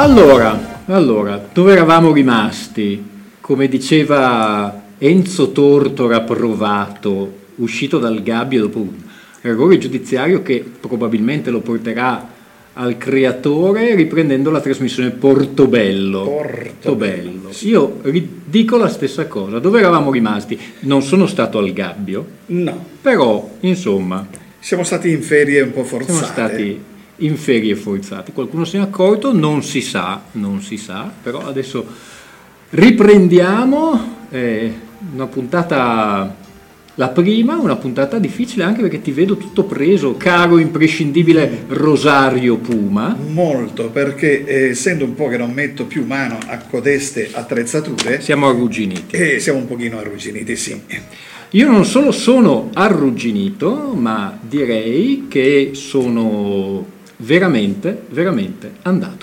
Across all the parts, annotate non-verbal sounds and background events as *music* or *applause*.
Allora, allora, dove eravamo rimasti? Come diceva Enzo Tortora provato, uscito dal gabbio dopo un errore giudiziario che probabilmente lo porterà al creatore riprendendo la trasmissione Portobello. Portobello. Io dico la stessa cosa. Dove eravamo rimasti? Non sono stato al gabbio, No, però insomma siamo stati in ferie un po' siamo forzate. stati in ferie forzate. Qualcuno se ne è accorto? Non si sa, non si sa, però adesso riprendiamo eh, una puntata, la prima, una puntata difficile anche perché ti vedo tutto preso, caro imprescindibile Rosario Puma. Molto, perché eh, essendo un po' che non metto più mano a codeste attrezzature, Siamo arrugginiti. eh, siamo un pochino arrugginiti, sì. Io non solo sono arrugginito, ma direi che sono veramente, veramente andato.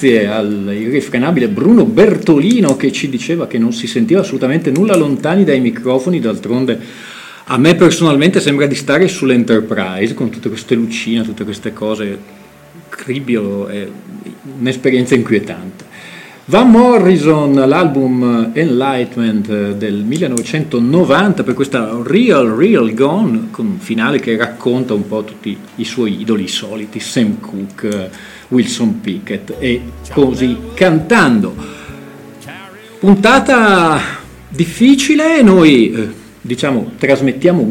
Grazie all'irrefrenabile Bruno Bertolino che ci diceva che non si sentiva assolutamente nulla lontani dai microfoni, d'altronde a me personalmente sembra di stare sull'Enterprise con tutte queste lucine, tutte queste cose. Cribio è un'esperienza inquietante. Van Morrison, l'album Enlightenment del 1990 per questa Real Real Gone, con un finale che racconta un po' tutti i suoi idoli soliti, Sam Cooke, Wilson Pickett e così cantando. Puntata difficile, noi eh, diciamo trasmettiamo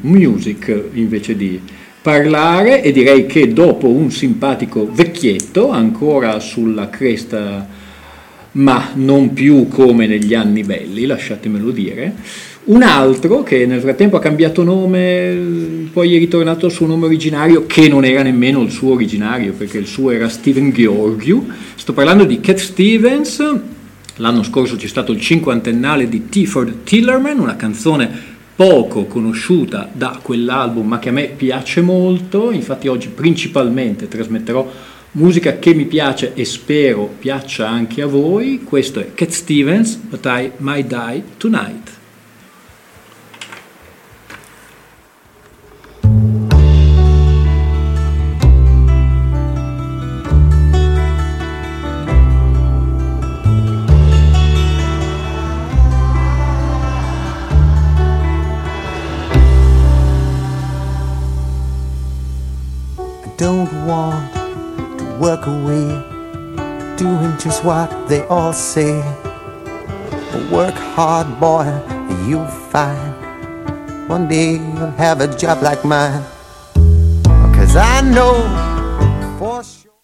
music invece di parlare e direi che dopo un simpatico vecchietto ancora sulla cresta ma non più come negli anni belli, lasciatemelo dire, un altro che nel frattempo ha cambiato nome, poi è ritornato al suo nome originario, che non era nemmeno il suo originario, perché il suo era Steven Georgiou. Sto parlando di Cat Stevens. L'anno scorso c'è stato il cinquantennale di Tifford Tillerman, una canzone poco conosciuta da quell'album, ma che a me piace molto. Infatti oggi principalmente trasmetterò musica che mi piace e spero piaccia anche a voi. Questo è Cat Stevens, But I Might Die Tonight. What they all say. Work hard, boy, you'll find one day you'll have a job like mine. Cause I know for sure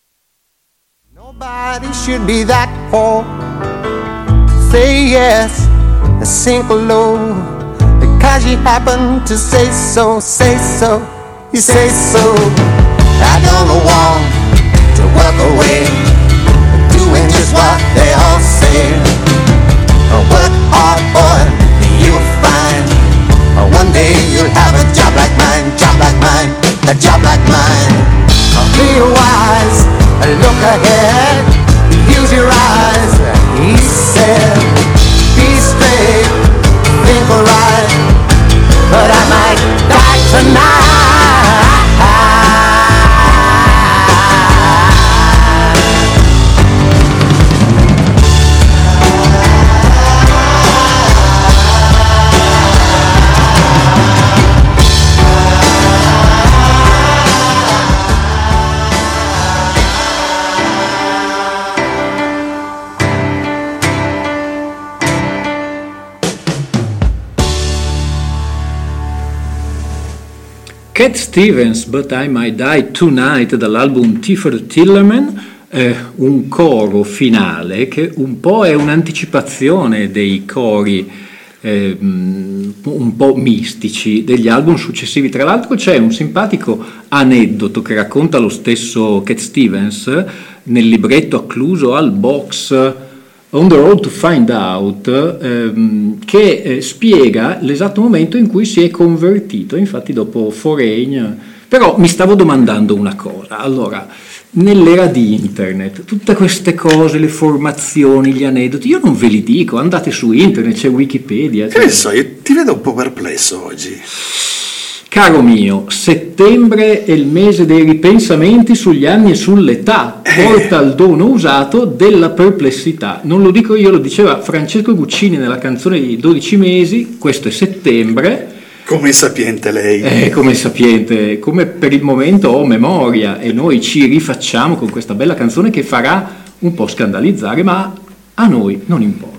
nobody should be that poor. Say yes and sink low because you happen to say so, say so, you say so. I don't want to walk away, just what they all say. Work hard, boy, you'll find. One day you'll have a job like mine, job like mine, a job like mine. Be wise, look ahead, use your eyes. He said, be straight, think right, but I might die tonight. Cat Stevens, But I Might Die Tonight dall'album Tifford Tillerman, eh, un coro finale che un po' è un'anticipazione dei cori eh, un po' mistici degli album successivi. Tra l'altro c'è un simpatico aneddoto che racconta lo stesso Cat Stevens nel libretto accluso al box On the Road to Find Out, ehm, che eh, spiega l'esatto momento in cui si è convertito, infatti dopo Foreign, però mi stavo domandando una cosa, allora, nell'era di internet, tutte queste cose, le formazioni, gli aneddoti, io non ve li dico, andate su internet, c'è Wikipedia. Che ne so, io ti vedo un po' perplesso oggi. Caro mio, settembre è il mese dei ripensamenti sugli anni e sull'età, porta al dono usato della perplessità. Non lo dico io, lo diceva Francesco Guccini nella canzone di 12 mesi, questo è settembre. Come sapiente lei. Eh, come sapiente, come per il momento ho memoria e noi ci rifacciamo con questa bella canzone che farà un po' scandalizzare, ma a noi non importa.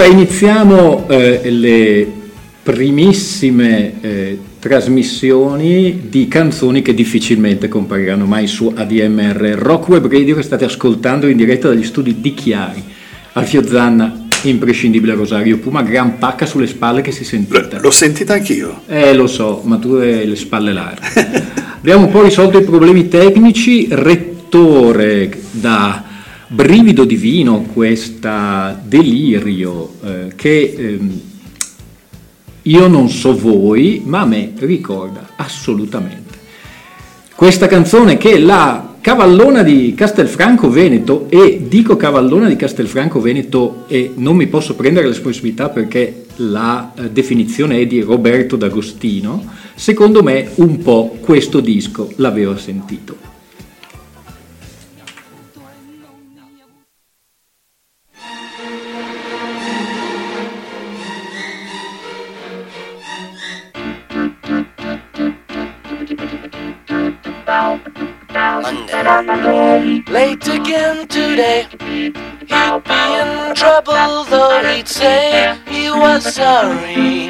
Allora iniziamo eh, le primissime eh, trasmissioni di canzoni che difficilmente compariranno mai su ADMR Rock Web Radio che state ascoltando in diretta dagli studi di Chiari. Alfio Zanna, imprescindibile Rosario Puma, gran pacca sulle spalle che si sentita. L'ho sentita anch'io. Eh, lo so, ma tu hai le spalle larghe. *laughs* Abbiamo un po' risolto i problemi tecnici, rettore da brivido divino, questa delirio eh, che ehm, io non so voi, ma a me ricorda assolutamente. Questa canzone che la cavallona di Castelfranco Veneto, e dico cavallona di Castelfranco Veneto e non mi posso prendere la responsabilità perché la eh, definizione è di Roberto D'Agostino, secondo me un po' questo disco l'aveva sentito. Late again today. He'd be in trouble, though he'd say he was sorry.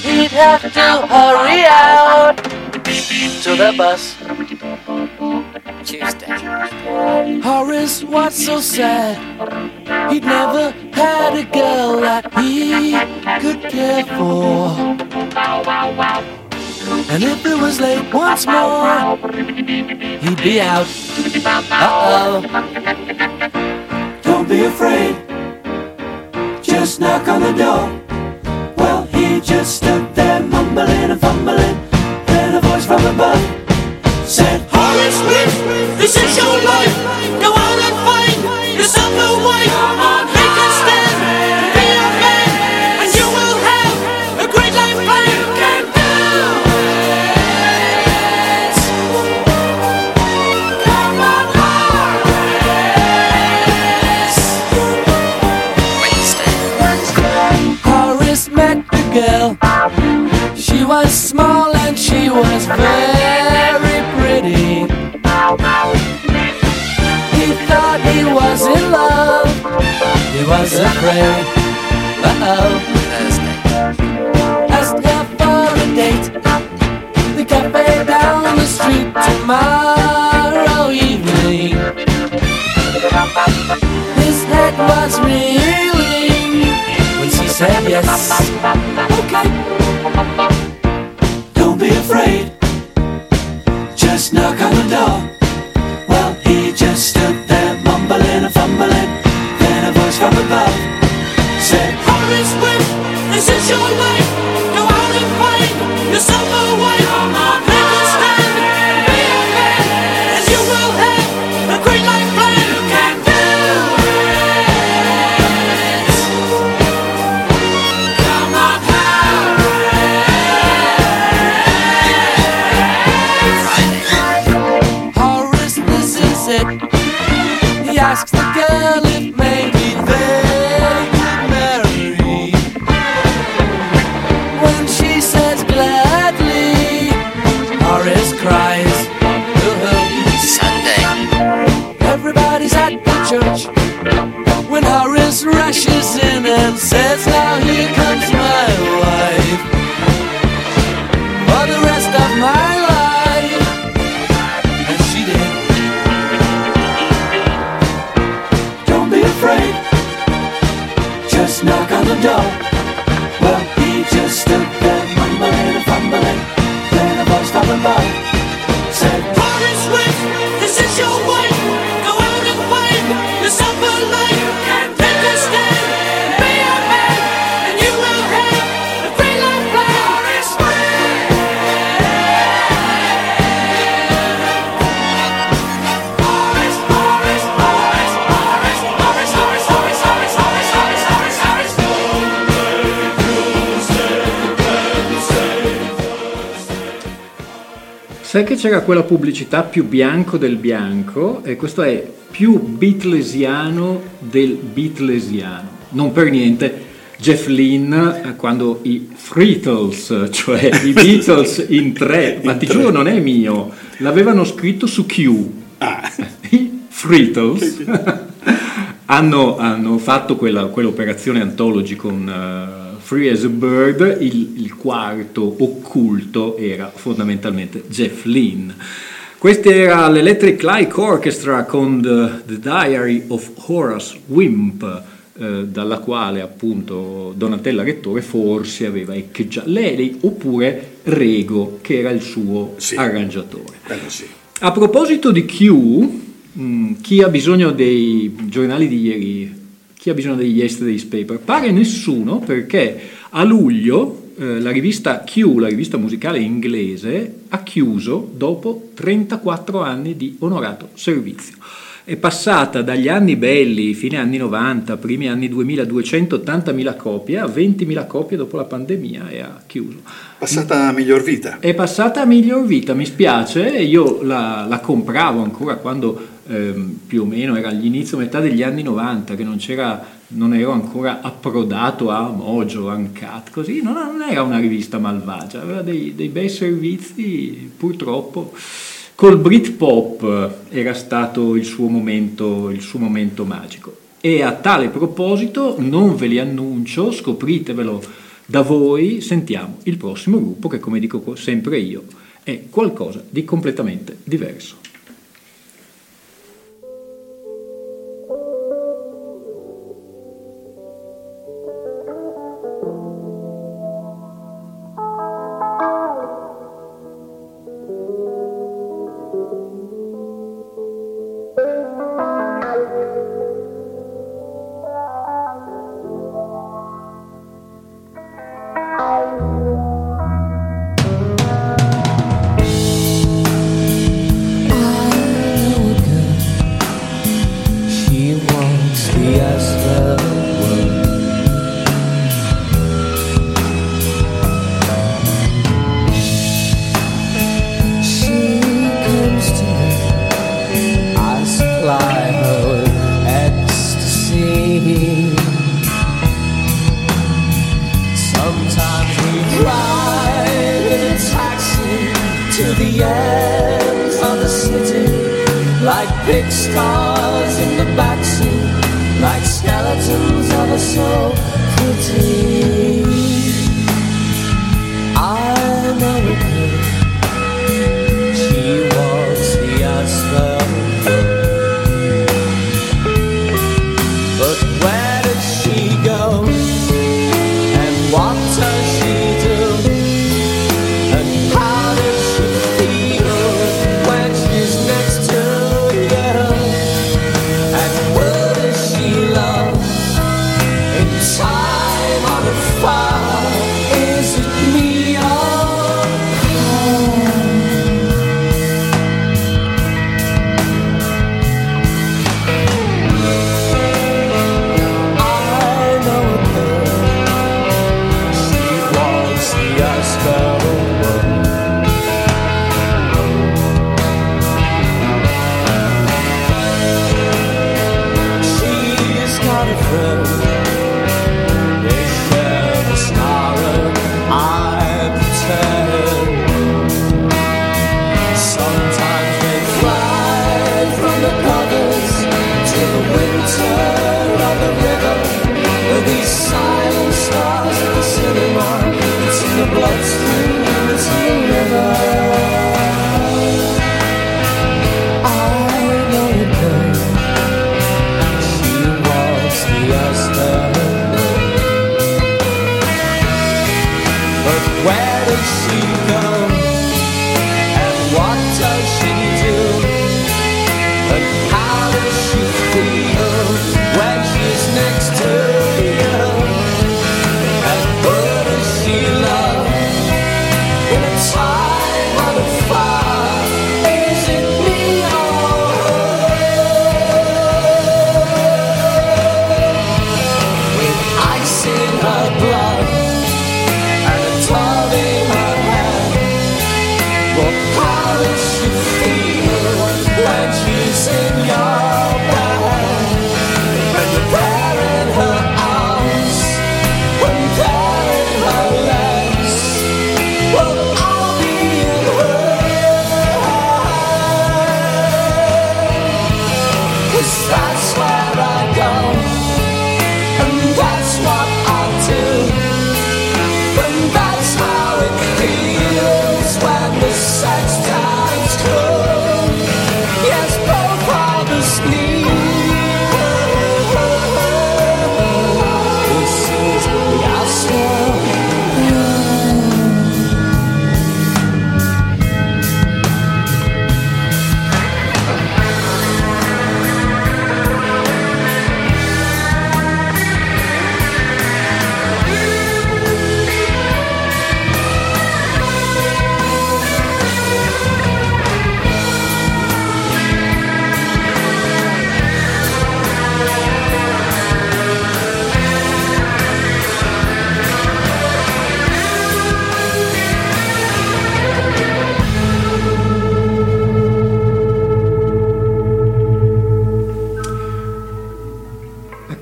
He'd have to hurry out to the bus. Tuesday. Horace was so sad. He'd never had a girl that he could care for. And if it was late once more, he'd be out. Uh oh. Don't be afraid. Just knock on the door. Well, he just stood there mumbling and fumbling. Then a voice from above said, Horace this is your life. Go out and find yourself a wife. Very pretty. He thought he was in love. He was afraid. Uh oh. Asked her for a date. The cafe down the street tomorrow evening. His head was reeling when she said yes. Okay. Afraid. Just knock on the door. Well, he just stood Sai che c'era quella pubblicità più bianco del bianco e questo è più beatlesiano del beatlesiano. Non per niente Jeff Lynne eh, quando i Frittles, *laughs* cioè i *laughs* Beatles in tre, ma ti giuro non è mio, l'avevano scritto su Q. *laughs* I Frittles hanno, hanno fatto quella, quell'operazione Anthology con uh, Free as a Bird, il, il quarto occulto era fondamentalmente Jeff Lynne. Questa era l'Electric Light Orchestra con The, The Diary of Horace Wimp, eh, dalla quale appunto Donatella Rettore forse aveva echeggiato lei oppure Rego che era il suo Sì. arrangiatore. Sì. A proposito di Q, mh, chi ha bisogno dei giornali di ieri, chi ha bisogno degli yesterday's paper? Pare nessuno perché a luglio eh, la rivista Q, la rivista musicale inglese, ha chiuso dopo 34 anni di onorato servizio. È passata dagli anni belli, fine anni 90, primi anni 2000, 280.000 copie a 20.000 copie dopo la pandemia e ha chiuso. Passata a miglior vita. È passata a miglior vita, mi spiace, io la, la compravo ancora quando ehm, più o meno era all'inizio, metà degli anni 90, che non, c'era, non ero ancora approdato a Mojo, Uncut, così, non, non era una rivista malvagia, aveva dei, dei bei servizi, purtroppo. Col Britpop era stato il suo momento, il suo momento magico. E a tale proposito, non ve li annuncio, scopritevelo da voi, sentiamo il prossimo gruppo che, come dico co- sempre io, è qualcosa di completamente diverso.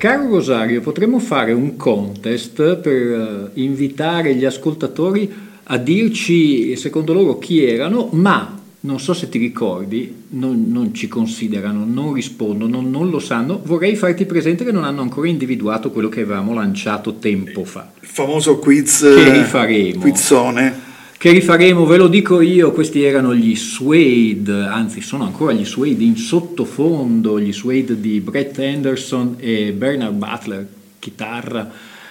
Caro Rosario, potremmo fare un contest per eh, invitare gli ascoltatori a dirci secondo loro chi erano, ma non so se ti ricordi, non, non ci considerano, non rispondono, non, non lo sanno. Vorrei farti presente che non hanno ancora individuato quello che avevamo lanciato tempo fa. Il famoso quiz Che eh, rifaremo. quizzone. Che rifaremo, ve lo dico io, questi erano gli Suede, anzi sono ancora gli Suede in sottofondo, gli Suede di Brett Anderson e Bernard Butler, chitarra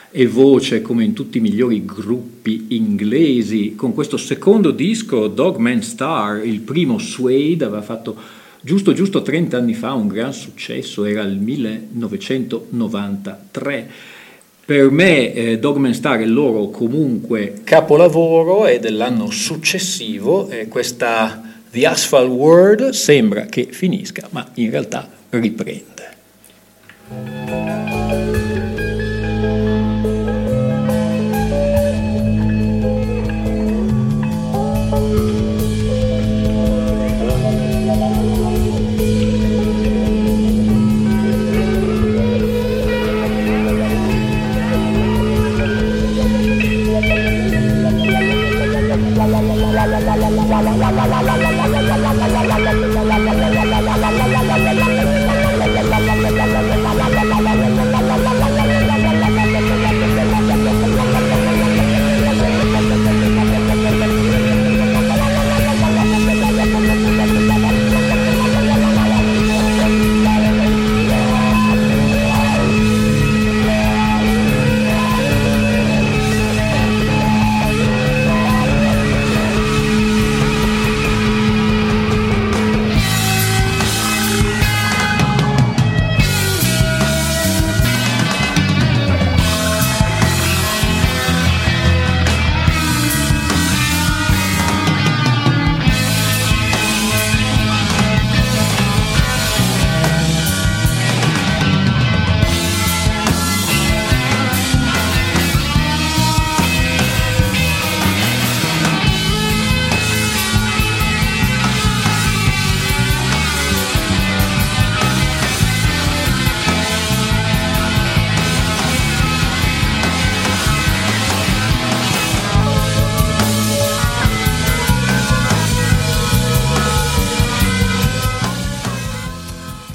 e voce come in tutti i migliori gruppi inglesi. Con questo secondo disco, Dogman Star, il primo Suede, aveva fatto giusto giusto 30 anni fa un gran successo, era il 1993. Per me eh, Dogman Star è loro comunque capolavoro e dell'anno successivo eh, questa The Asphalt World sembra che finisca, ma in realtà riprende.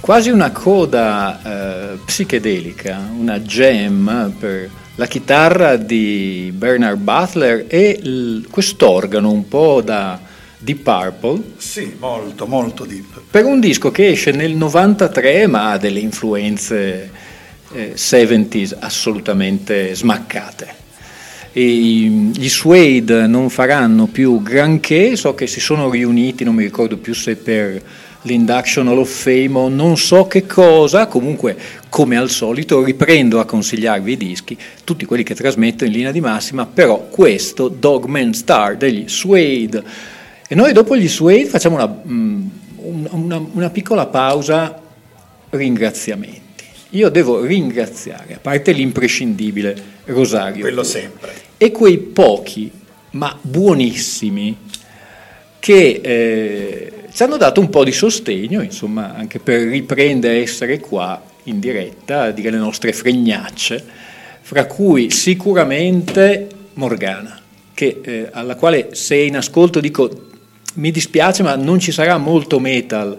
Quasi una coda eh, psichedelica, una jam per la chitarra di Bernard Butler e il- quest'organo un po' da Deep Purple Sì, molto, molto deep. per un disco che esce nel 93 ma ha delle influenze eh, 70s assolutamente smaccate. E gli Suede non faranno più granché, so che si sono riuniti, non mi ricordo più se per l'Induction Hall of Fame o non so che cosa, comunque come al solito riprendo a consigliarvi i dischi, tutti quelli che trasmetto in linea di massima, però questo Dogman Star degli Suede. E noi dopo gli Suede facciamo una, mm, un- una, una piccola pausa ringraziamenti. Io devo ringraziare, a parte l'imprescindibile Rosario, Quello sempre. e quei pochi, ma buonissimi, che eh, ci hanno dato un po' di sostegno, insomma, anche per riprendere a essere qua in diretta a dire le nostre fregnacce, fra cui sicuramente Morgana, che, eh, alla quale se in ascolto dico mi dispiace ma non ci sarà molto metal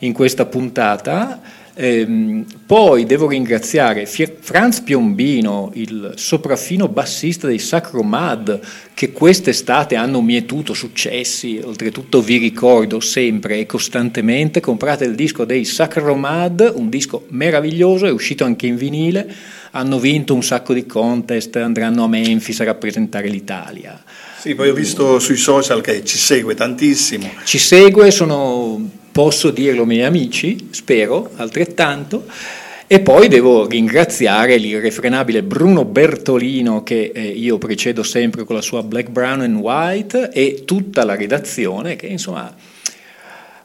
in questa puntata. Ehm, poi devo ringraziare Fie- Franz Piombino, il sopraffino bassista dei Sacro Mad, che quest'estate hanno mietuto successi. Oltretutto vi ricordo sempre e costantemente: comprate il disco dei Sacro Mad, un disco meraviglioso, è uscito anche in vinile. Hanno vinto un sacco di contest, andranno a Memphis a rappresentare l'Italia. Sì, poi ho visto sui social che ci segue tantissimo. Ci segue, sono, posso dirlo, miei amici, spero, altrettanto. E poi devo ringraziare l'irrefrenabile Bruno Bertolino, che eh, io precedo sempre con la sua Black, Brown and White, e tutta la redazione, che insomma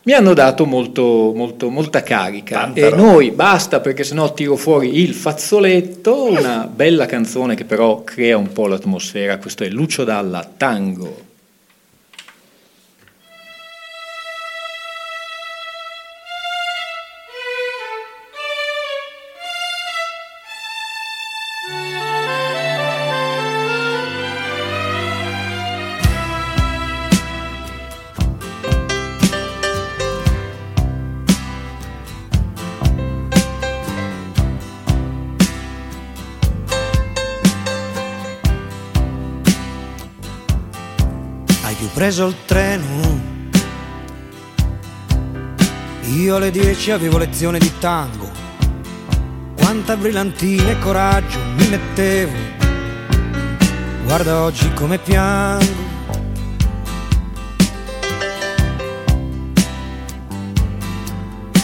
mi hanno dato molto, molto, molta carica. Tanta e roba. noi basta perché sennò tiro fuori il fazzoletto, una bella canzone che però crea un po' l'atmosfera. Questo è Lucio Dalla, Tango. Preso il treno. Io alle 10 avevo lezione di tango. Quanta brillantina e coraggio mi mettevo. Guarda oggi come piango.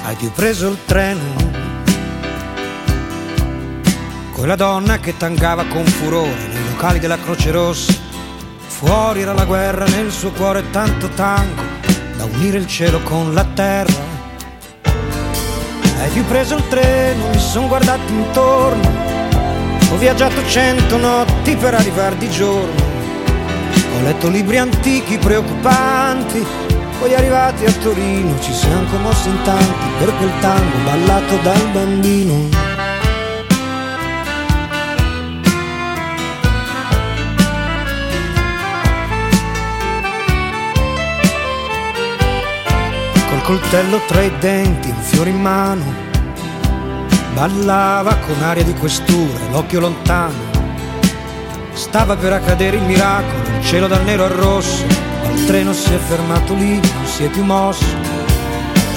Hai più preso il treno? Quella donna che tangava con furore nei locali della Croce Rossa. Fuori era la guerra, nel suo cuore tanto tango da unire il cielo con la terra. Hai più preso il treno, mi son guardato intorno. Ho viaggiato cento notti per arrivare di giorno. Ho letto libri antichi preoccupanti. Poi arrivati a Torino ci siamo commossi in tanti per quel tango ballato dal bambino. Coltello tra i denti, un fiore in mano. Ballava con aria di questura, l'occhio lontano. Stava per accadere il miracolo, il cielo dal nero al rosso. Il treno si è fermato lì, non si è più mosso.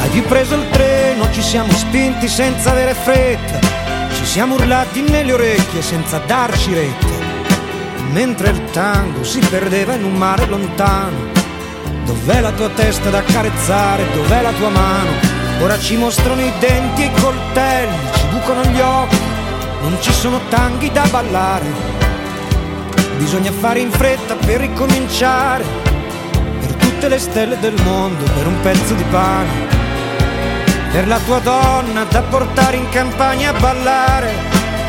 Hai più preso il treno, ci siamo spinti senza avere fretta. Ci siamo urlati nelle orecchie senza darci retta. Mentre il tango si perdeva in un mare lontano. Dov'è la tua testa da accarezzare? Dov'è la tua mano? Ora ci mostrano i denti e i coltelli, ci bucano gli occhi, non ci sono tanghi da ballare. Bisogna fare in fretta per ricominciare, per tutte le stelle del mondo, per un pezzo di pane, per la tua donna da portare in campagna a ballare,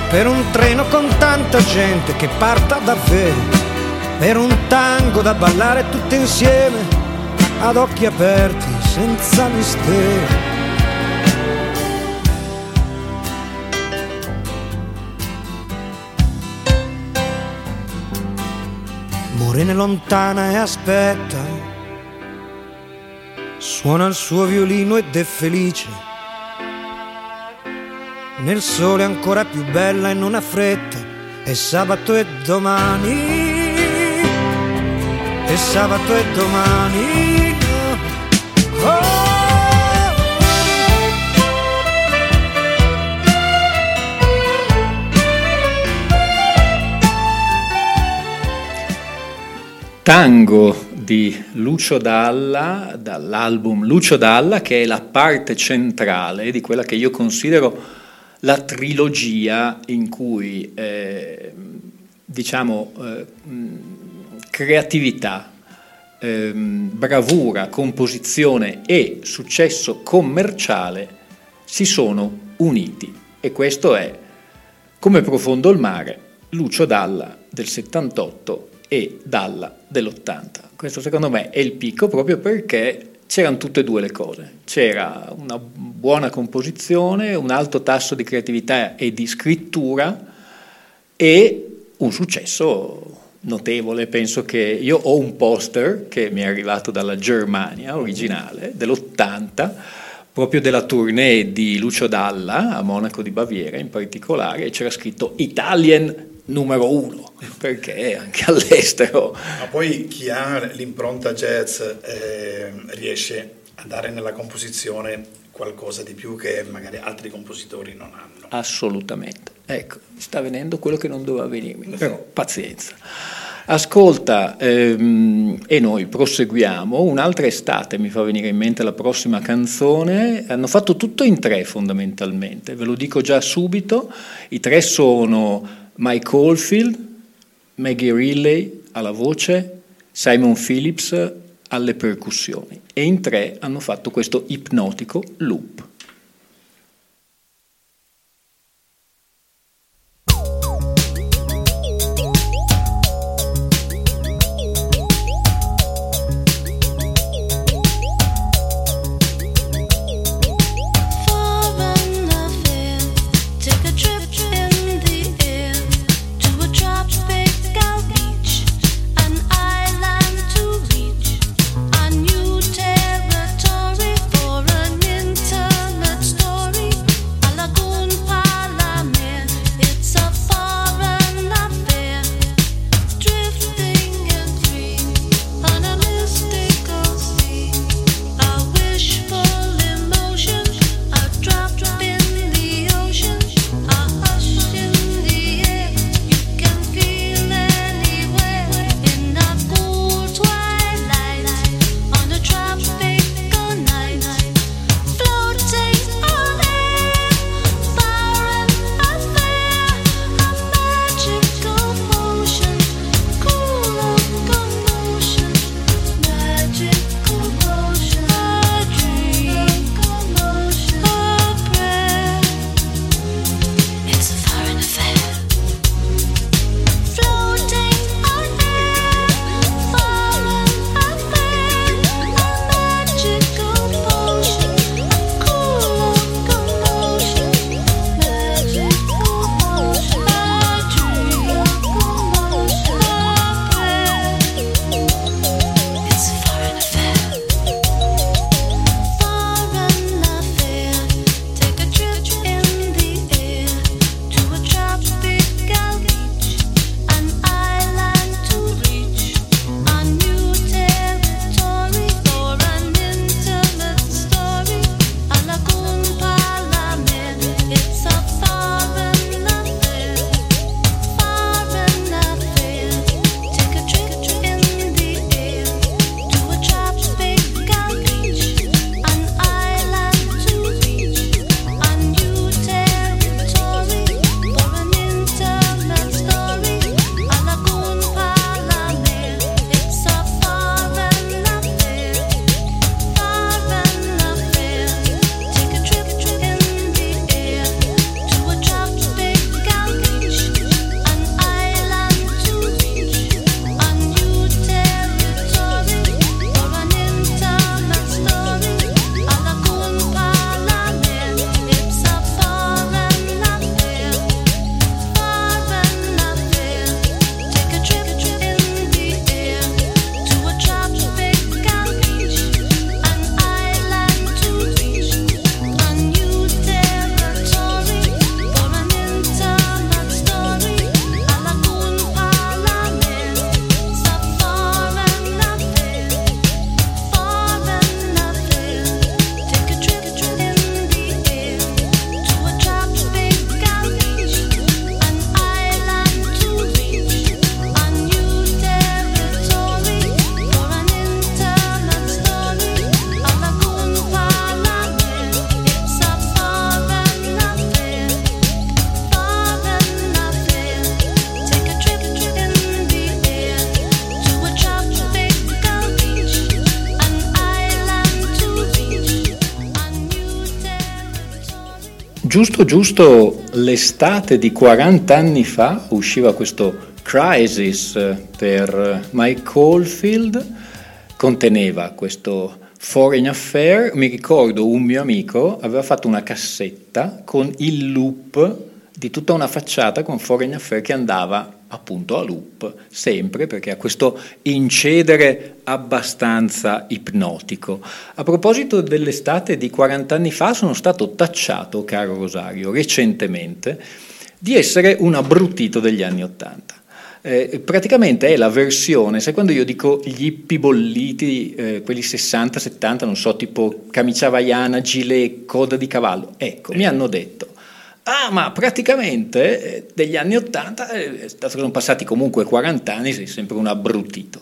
per un treno con tanta gente che parta davvero, per un tango da ballare tutte insieme ad occhi aperti, senza mistero. Morena lontana e aspetta, suona il suo violino ed è felice. Nel sole ancora più bella e non ha fretta, è sabato e domani e sabato e domani. Tango di Lucio Dalla, dall'album Lucio Dalla, che è la parte centrale di quella che io considero la trilogia in cui, eh, diciamo, eh, creatività, ehm, bravura, composizione e successo commerciale si sono uniti. E questo è Come profondo il mare, Lucio Dalla del 78 e Dalla dell'80. Questo secondo me è il picco proprio perché c'erano tutte e due le cose. C'era una buona composizione, un alto tasso di creatività e di scrittura e un successo notevole. Penso che io ho un poster che mi è arrivato dalla Germania originale dell'80 proprio della tournée di Lucio Dalla a Monaco di Baviera in particolare e c'era scritto Italian numero uno perché anche *laughs* all'estero. Ma poi chi ha l'impronta jazz eh, riesce a dare nella composizione qualcosa di più che magari altri compositori non hanno. assolutamente. Ecco sta venendo quello che non doveva venirmi però pazienza. Ascolta ehm, e noi proseguiamo. Un'altra estate mi fa venire in mente la prossima canzone. Hanno fatto tutto in tre fondamentalmente. Ve lo dico già subito. I tre sono Mike Oldfield Maggie Riley alla voce Simon Phillips alle percussioni. E in tre hanno fatto questo ipnotico loop giusto giusto l'estate di 40 anni fa usciva questo Crisis per Mike Caulfield, conteneva questo Foreign Affair, mi ricordo un mio amico aveva fatto una cassetta con il loop di tutta una facciata con Foreign Affair che andava appunto a loop, sempre perché ha questo incedere abbastanza ipnotico. A proposito dell'estate di 40 anni fa sono stato tacciato, caro Rosario, recentemente, di essere un abbruttito degli anni Ottanta. Eh, praticamente è la versione, sai quando io dico gli ippi bolliti, eh, quelli 60-70, non so, tipo camicia vaiana, gilet, coda di cavallo, ecco, mi hanno detto, ah ma praticamente eh, degli anni 80, eh, sono passati comunque 40 anni, sei sempre un abbruttito.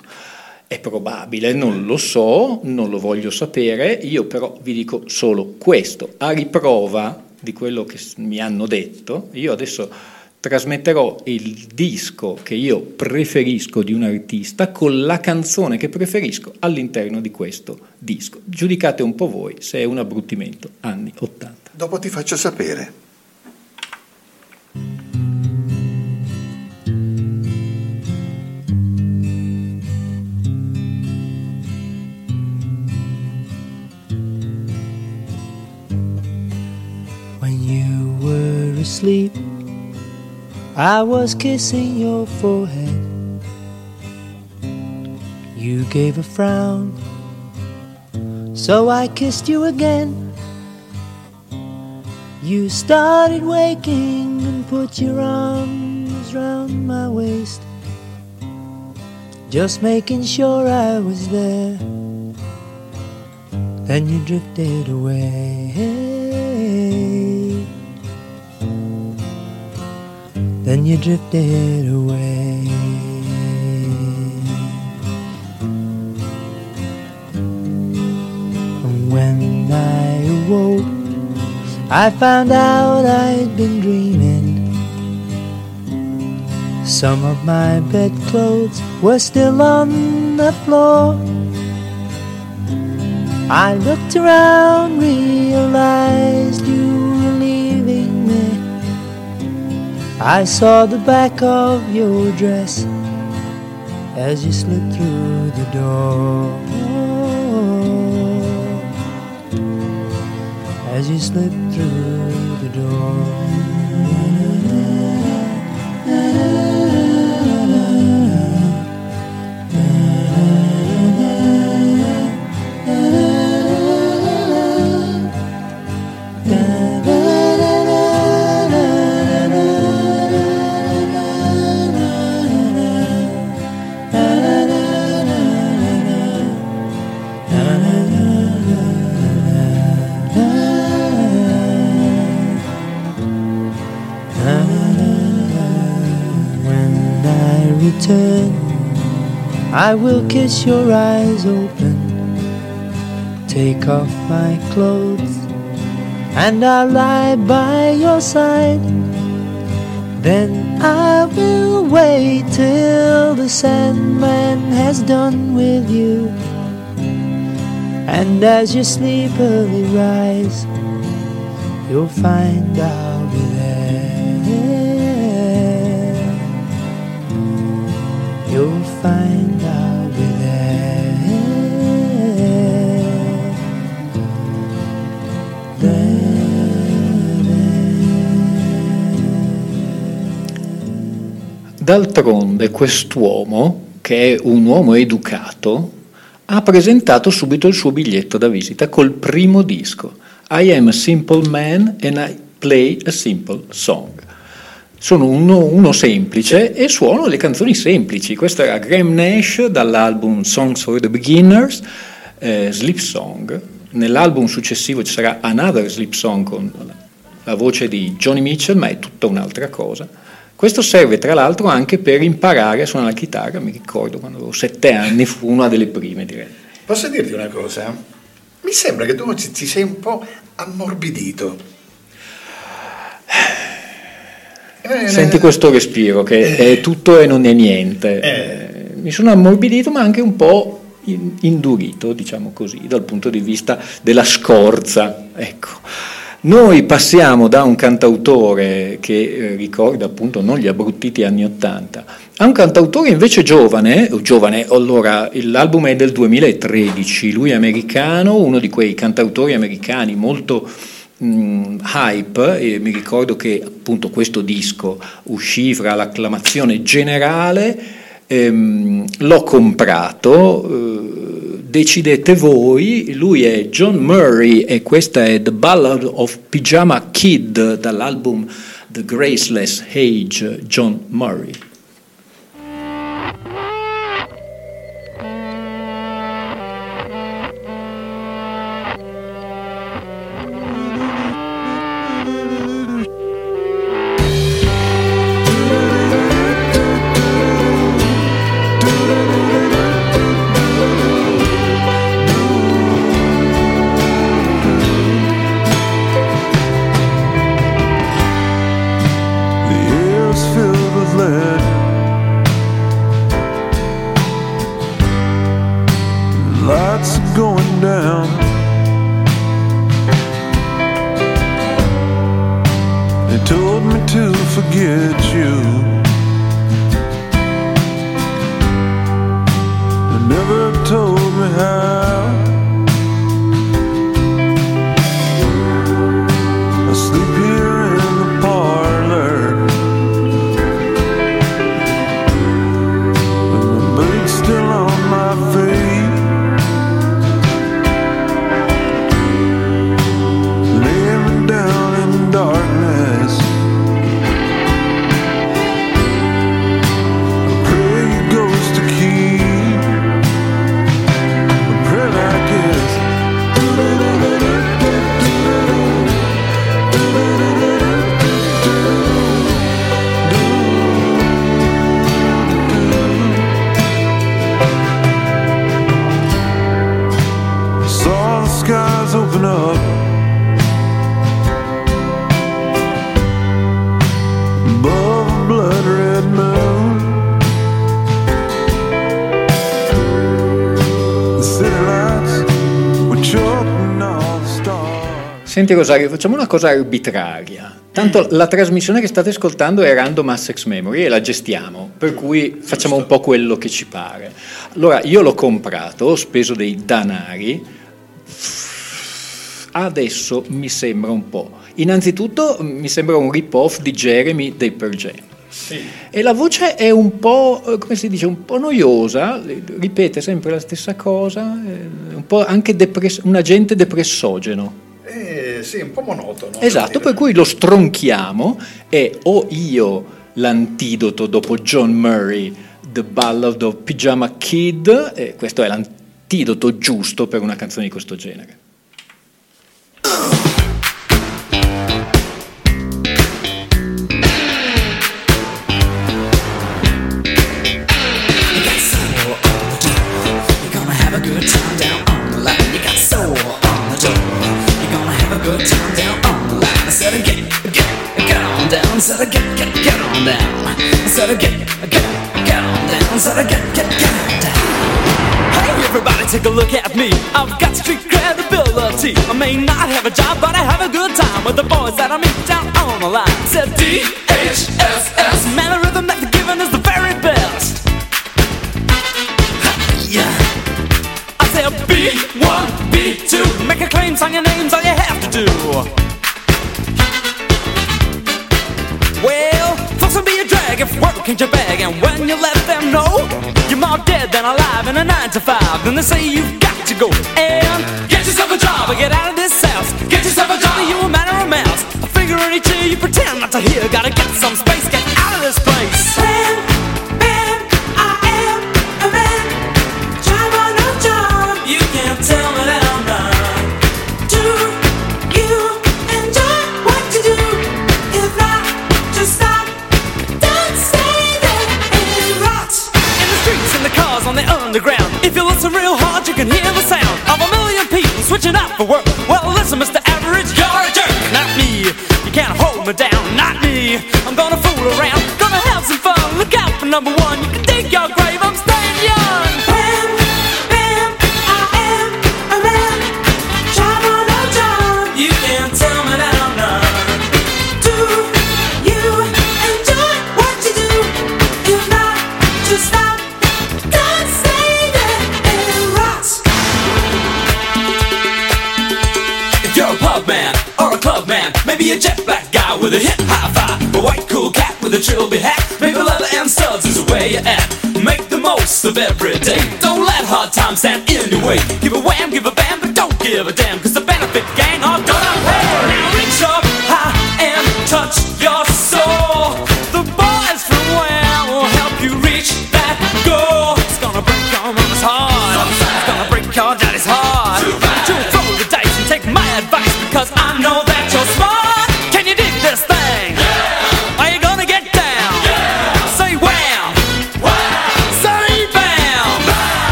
È probabile, non lo so, non lo voglio sapere, io però vi dico solo questo, a riprova di quello che mi hanno detto, io adesso trasmetterò il disco che io preferisco di un artista con la canzone che preferisco all'interno di questo disco. Giudicate un po' voi se è un abbruttimento anni 80. Dopo ti faccio sapere. Were asleep, I was kissing your forehead. You gave a frown, so I kissed you again. You started waking and put your arms round my waist, just making sure I was there. Then you drifted away. Then you drifted away. And when I awoke, I found out I'd been dreaming. Some of my bedclothes were still on the floor. I looked around, realized you I saw the back of your dress as you slipped through the door. As you slipped through the When I will kiss your eyes open, take off my clothes, and I'll lie by your side. Then I will wait till the Sandman has done with you. And as you sleepily rise, you'll find I'll be there. You'll find D'altronde quest'uomo, che è un uomo educato, ha presentato subito il suo biglietto da visita col primo disco. I am a simple man and I play a simple song. Sono uno, uno semplice e suono le canzoni semplici. Questo era Graham Nash dall'album Songs for the Beginners, eh, Sleep Song. Nell'album successivo ci sarà Another Sleep Song con la voce di Johnny Mitchell, ma è tutta un'altra cosa. Questo serve tra l'altro anche per imparare a suonare la chitarra, mi ricordo quando avevo sette anni, fu una delle prime direi. Posso dirti una cosa? Mi sembra che tu ci, sei un po' ammorbidito. Eh, Senti questo respiro che è tutto e non è niente. Eh, Mi sono ammorbidito ma anche un po' in- indurito, diciamo così, dal punto di vista della scorza. Ecco. Noi passiamo da un cantautore che eh, ricorda appunto non gli abbruttiti anni Ottanta, a un cantautore invece giovane, giovane, allora l'album è del 2013, lui è americano, uno di quei cantautori americani molto mh, hype e mi ricordo che appunto questo disco uscì fra l'acclamazione generale, ehm, l'ho comprato, eh, decidete voi, lui è John Murray e questa è The Ballad of Pyjama Kid dall'album The Graceless Age, John Murray. Senti Rosario, facciamo una cosa arbitraria. Tanto la trasmissione che state ascoltando è Random Access Memory e la gestiamo, per cui facciamo un po' quello che ci pare. Allora, io l'ho comprato, ho speso dei danari, adesso mi sembra un po'. Innanzitutto mi sembra un rip-off di Jeremy dei Pearl Jam. E la voce è un po', come si dice, un po' noiosa, ripete sempre la stessa cosa, eh, un po' anche depress- un agente depressogeno. Eh, sì, un po' monotono. Esatto, per cui lo stronchiamo e ho io l'antidoto dopo John Murray, The Ballad of Pyjama Kid, e questo è l'antidoto giusto per una canzone di questo genere. Good time down on oh, the line. I said get, get, get on down. I said get, get, get on down. I said get, get, get on down. I said get, get, get on down. Hey, everybody, take a look at me. I've got street credibility. I may not have a job, but I have a good time with the boys that I meet down on the line. Said D H S S. Man, the rhythm that they're giving is the very best. Yeah. I say B1, B2. Make a claim, sign your names, ain't your bag. And when you let them know you're more dead than alive in a 9 to 5, then they say you've got to go and get yourself a job or get out of this house. Get yourself a job. You a man or a mouse. A finger in each ear, you pretend not to hear. Gotta get some space, get out of this place. For work. Well, listen, Mr. Average, you're a jerk, not me. You can't hold me down, not me. I'm gonna fool around, gonna have some fun. Look out for number one. You can with a hip high five, a white cool cat with a trilby hat. Maybe leather and studs is the way you act. Make the most of every day. Don't let hard times stand in your way. Give a wham, give a bam, but don't give a damn,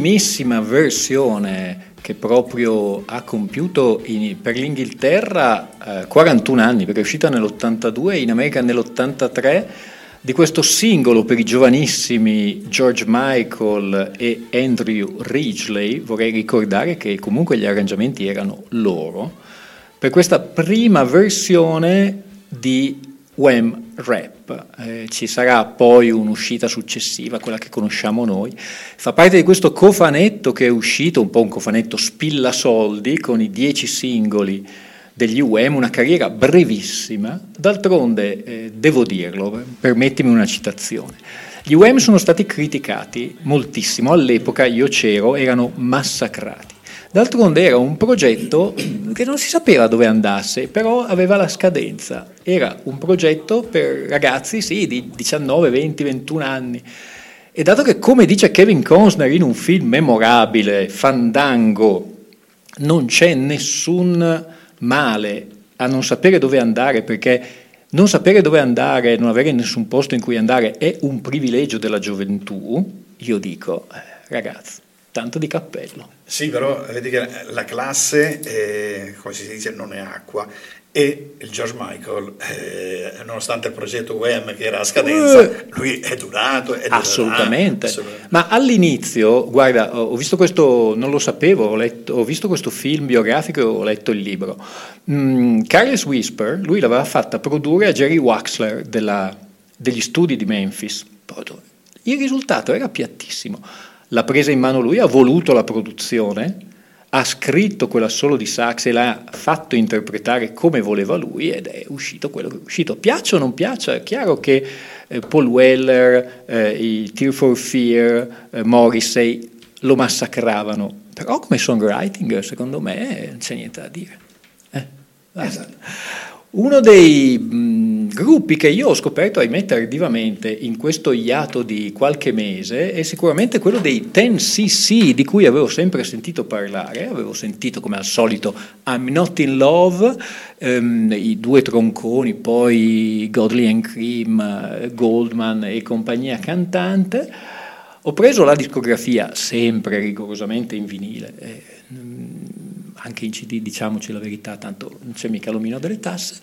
primissima versione che proprio ha compiuto in- per l'Inghilterra eh, 41 anni, perché è uscita nell'82 e in America nell'83, di questo singolo per i giovanissimi George Michael e Andrew Ridgely, vorrei ricordare che comunque gli arrangiamenti erano loro, per questa prima versione di Wham Rap. Eh, ci sarà poi un'uscita successiva, quella che conosciamo noi. Fa parte di questo cofanetto che è uscito, un po' un cofanetto spilla soldi, con i dieci singoli degli UM, una carriera brevissima. D'altronde, eh, devo dirlo, permettimi una citazione. Gli UM sono stati criticati moltissimo, all'epoca io c'ero, erano massacrati. D'altronde era un progetto che non si sapeva dove andasse, però aveva la scadenza. Era un progetto per ragazzi, sì, di 19, 20, 21 anni. E dato che, come dice Kevin Costner in un film memorabile, Fandango, non c'è nessun male a non sapere dove andare, perché non sapere dove andare, non avere nessun posto in cui andare è un privilegio della gioventù, io dico, eh, ragazzi, tanto di cappello. Sì, però vedi che la classe, eh, come si dice, non è acqua e il George Michael, eh, nonostante il progetto UM che era a scadenza, lui è durato. È Assolutamente. assolutamente. Ma all'inizio, guarda, ho visto questo, non lo sapevo, ho, letto- ho visto questo film biografico e ho letto il libro. Mm, Careless Whisper, lui l'aveva fatta produrre a Jerry Waxler della- degli studi di Memphis. Il risultato era piattissimo. L'ha presa in mano lui, ha voluto la produzione, ha scritto quella solo di sax e l'ha fatto interpretare come voleva lui ed è uscito quello che è uscito. Piaccia o non piaccia, è chiaro che eh, Paul Weller, eh, i Tear for Fear, eh, Morrissey lo massacravano, però come songwriting secondo me non c'è niente da dire. Eh, basta. Uno dei mh, gruppi che io ho scoperto, ahimè, tardivamente in questo iato di qualche mese è sicuramente quello dei 10cc di cui avevo sempre sentito parlare, avevo sentito come al solito I'm Not in Love, ehm, i due tronconi, poi Godley and Cream, Goldman e compagnia cantante. Ho preso la discografia sempre rigorosamente in vinile. eh, anche in CD, diciamoci la verità, tanto non c'è mica l'omino delle tasse.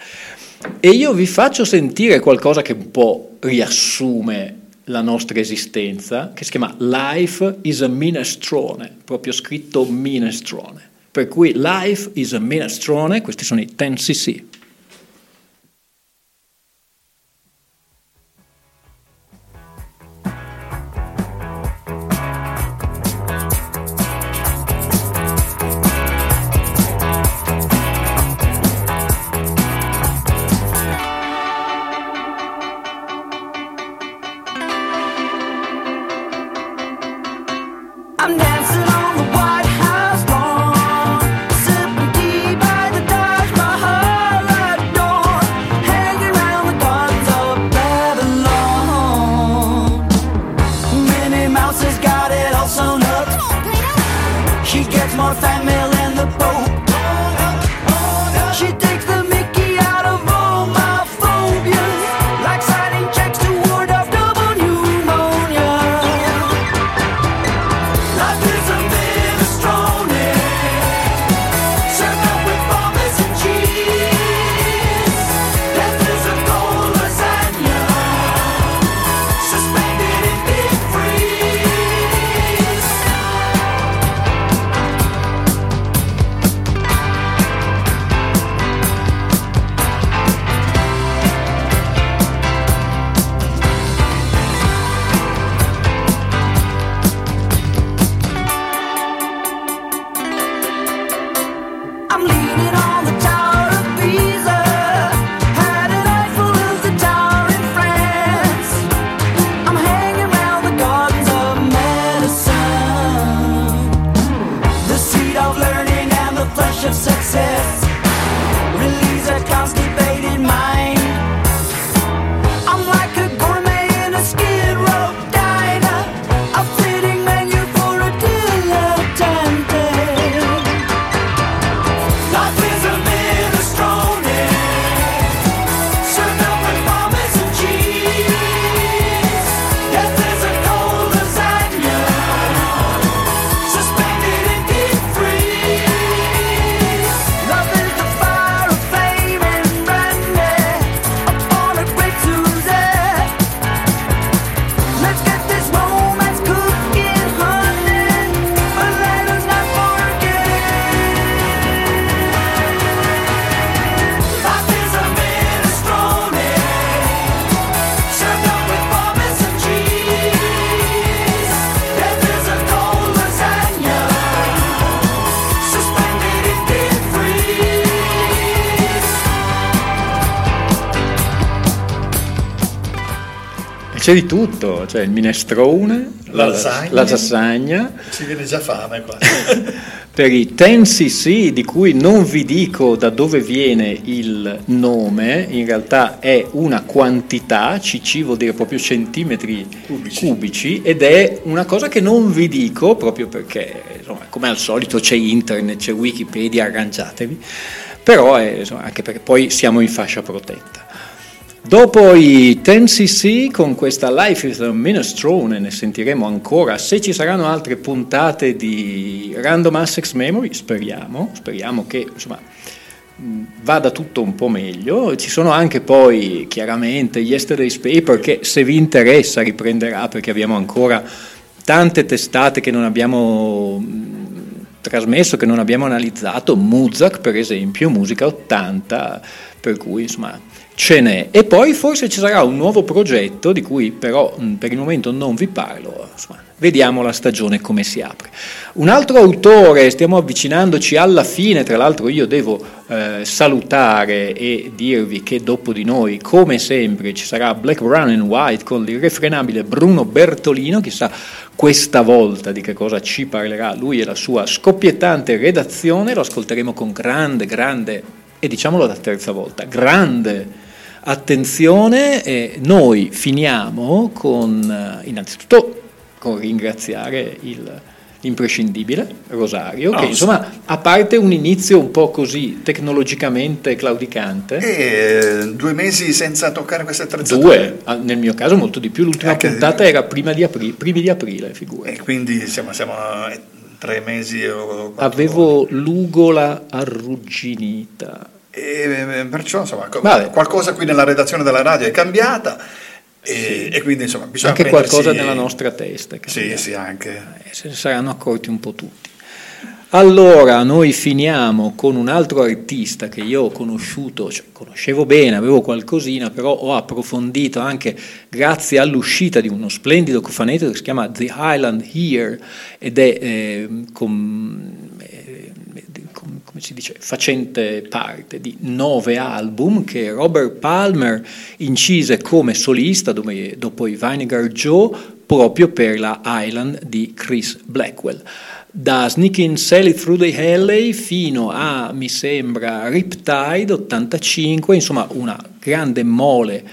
E io vi faccio sentire qualcosa che un po' riassume la nostra esistenza, che si chiama Life is a Minestrone, proprio scritto minestrone. Per cui Life is a Minestrone, questi sono i 10cc. C'è il minestrone, La lasagna. la lasagna, Ci viene già fame qua. *laughs* per i 10cc di cui non vi dico da dove viene il nome, in realtà è una quantità, cc vuol dire proprio centimetri Cubici. cubici, ed è una cosa che non vi dico proprio perché, insomma, come al solito c'è internet, c'è Wikipedia, arrangiatevi, però è, insomma, anche perché poi siamo in fascia protetta. Dopo i 10cc con questa Life is a Minestrone ne sentiremo ancora, se ci saranno altre puntate di Random Access Memory, speriamo, speriamo che insomma vada tutto un po' meglio, ci sono anche poi chiaramente Yesterday's Paper che se vi interessa riprenderà perché abbiamo ancora tante testate che non abbiamo trasmesso, che non abbiamo analizzato, Muzak per esempio, musica 80, per cui insomma ce n'è. E poi forse ci sarà un nuovo progetto di cui però mh, per il momento non vi parlo, insomma, vediamo la stagione come si apre. Un altro autore, stiamo avvicinandoci alla fine, tra l'altro io devo eh, salutare e dirvi che dopo di noi, come sempre, ci sarà Black, Brown and White con l'irrefrenabile Bruno Bertolino, chissà questa volta di che cosa ci parlerà lui e la sua scoppiettante redazione, lo ascolteremo con grande, grande, e diciamolo la terza volta, grande attenzione, e noi finiamo con, eh, innanzitutto, con ringraziare il imprescindibile Rosario, che Oh, insomma, a parte un inizio un po' così tecnologicamente claudicante, E due mesi senza toccare queste attrezzature. due, nel mio caso molto di più, l'ultima Anche- puntata era prima di apri- primi di aprile, figurati. E quindi siamo, siamo a tre mesi o Avevo l'ugola arrugginita. E perciò insomma Vabbè. qualcosa qui nella redazione della radio è cambiata e, e quindi insomma bisogna Anche qualcosa nella nostra testa. Sì, sì, anche. Eh, se ne saranno accorti un po' tutti. Allora, noi finiamo con un altro artista che io ho conosciuto, cioè, conoscevo bene, avevo qualcosina, però ho approfondito anche grazie all'uscita di uno splendido cofanetto che si chiama The Highland Here ed è eh, com- come si dice, facente parte di nove album che Robert Palmer incise come solista dopo i Vinegar Joe proprio per la Island di Chris Blackwell. Da Sneaking Sally Through the Alley fino a, mi sembra, Riptide 85, insomma una grande mole,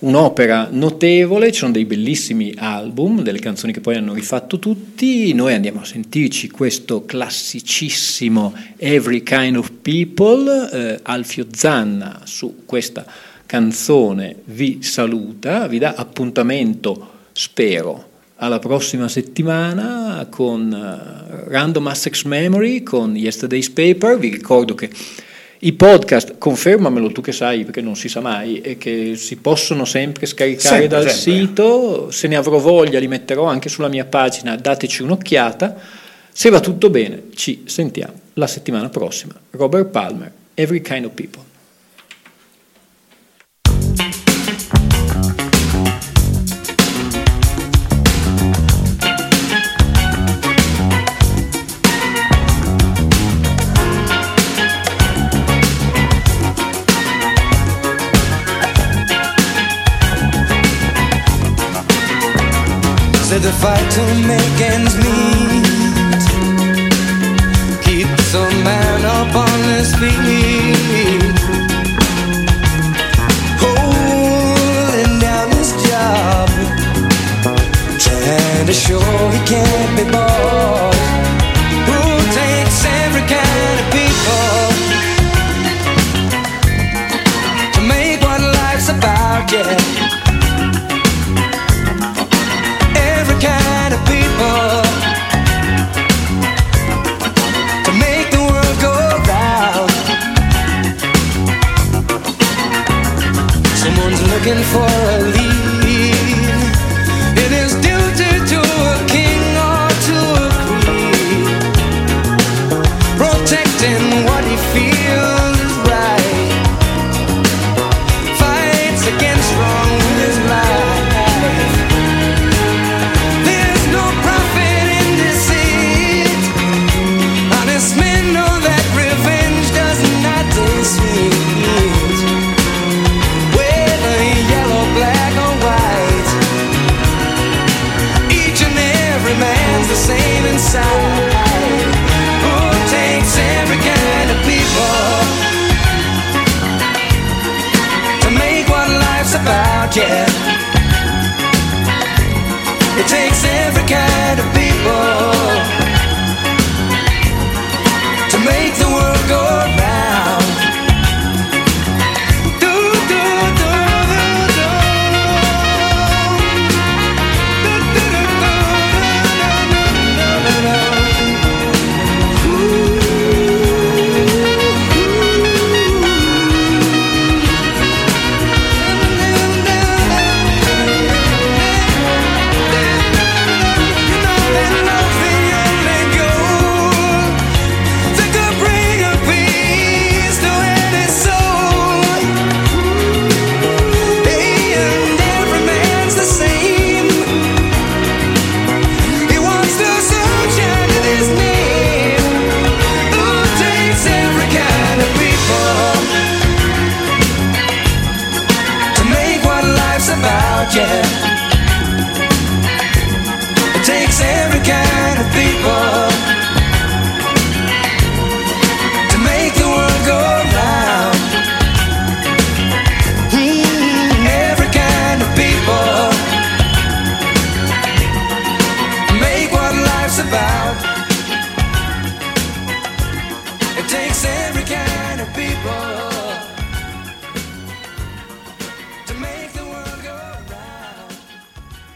un'opera notevole, ci sono dei bellissimi album, delle canzoni che poi hanno rifatto tutti, noi andiamo a sentirci questo classicissimo Every Kind of People, eh, Alfio Zanna su questa canzone vi saluta, vi dà appuntamento, spero, alla prossima settimana con eh, Random Access Memory, con Yesterday's Paper. Vi ricordo che i podcast, confermamelo tu che sai, perché non si sa mai, e che si possono sempre scaricare Sempre, dal sempre. sito. Se ne avrò voglia, li metterò anche sulla mia pagina, dateci un'occhiata. Se va tutto bene, ci sentiamo la settimana prossima. Robert Palmer, Every Kind of People. Fight to make ends meet. Keeps a man up on his feet, holding down his job, trying to show he can't be bought. Looking for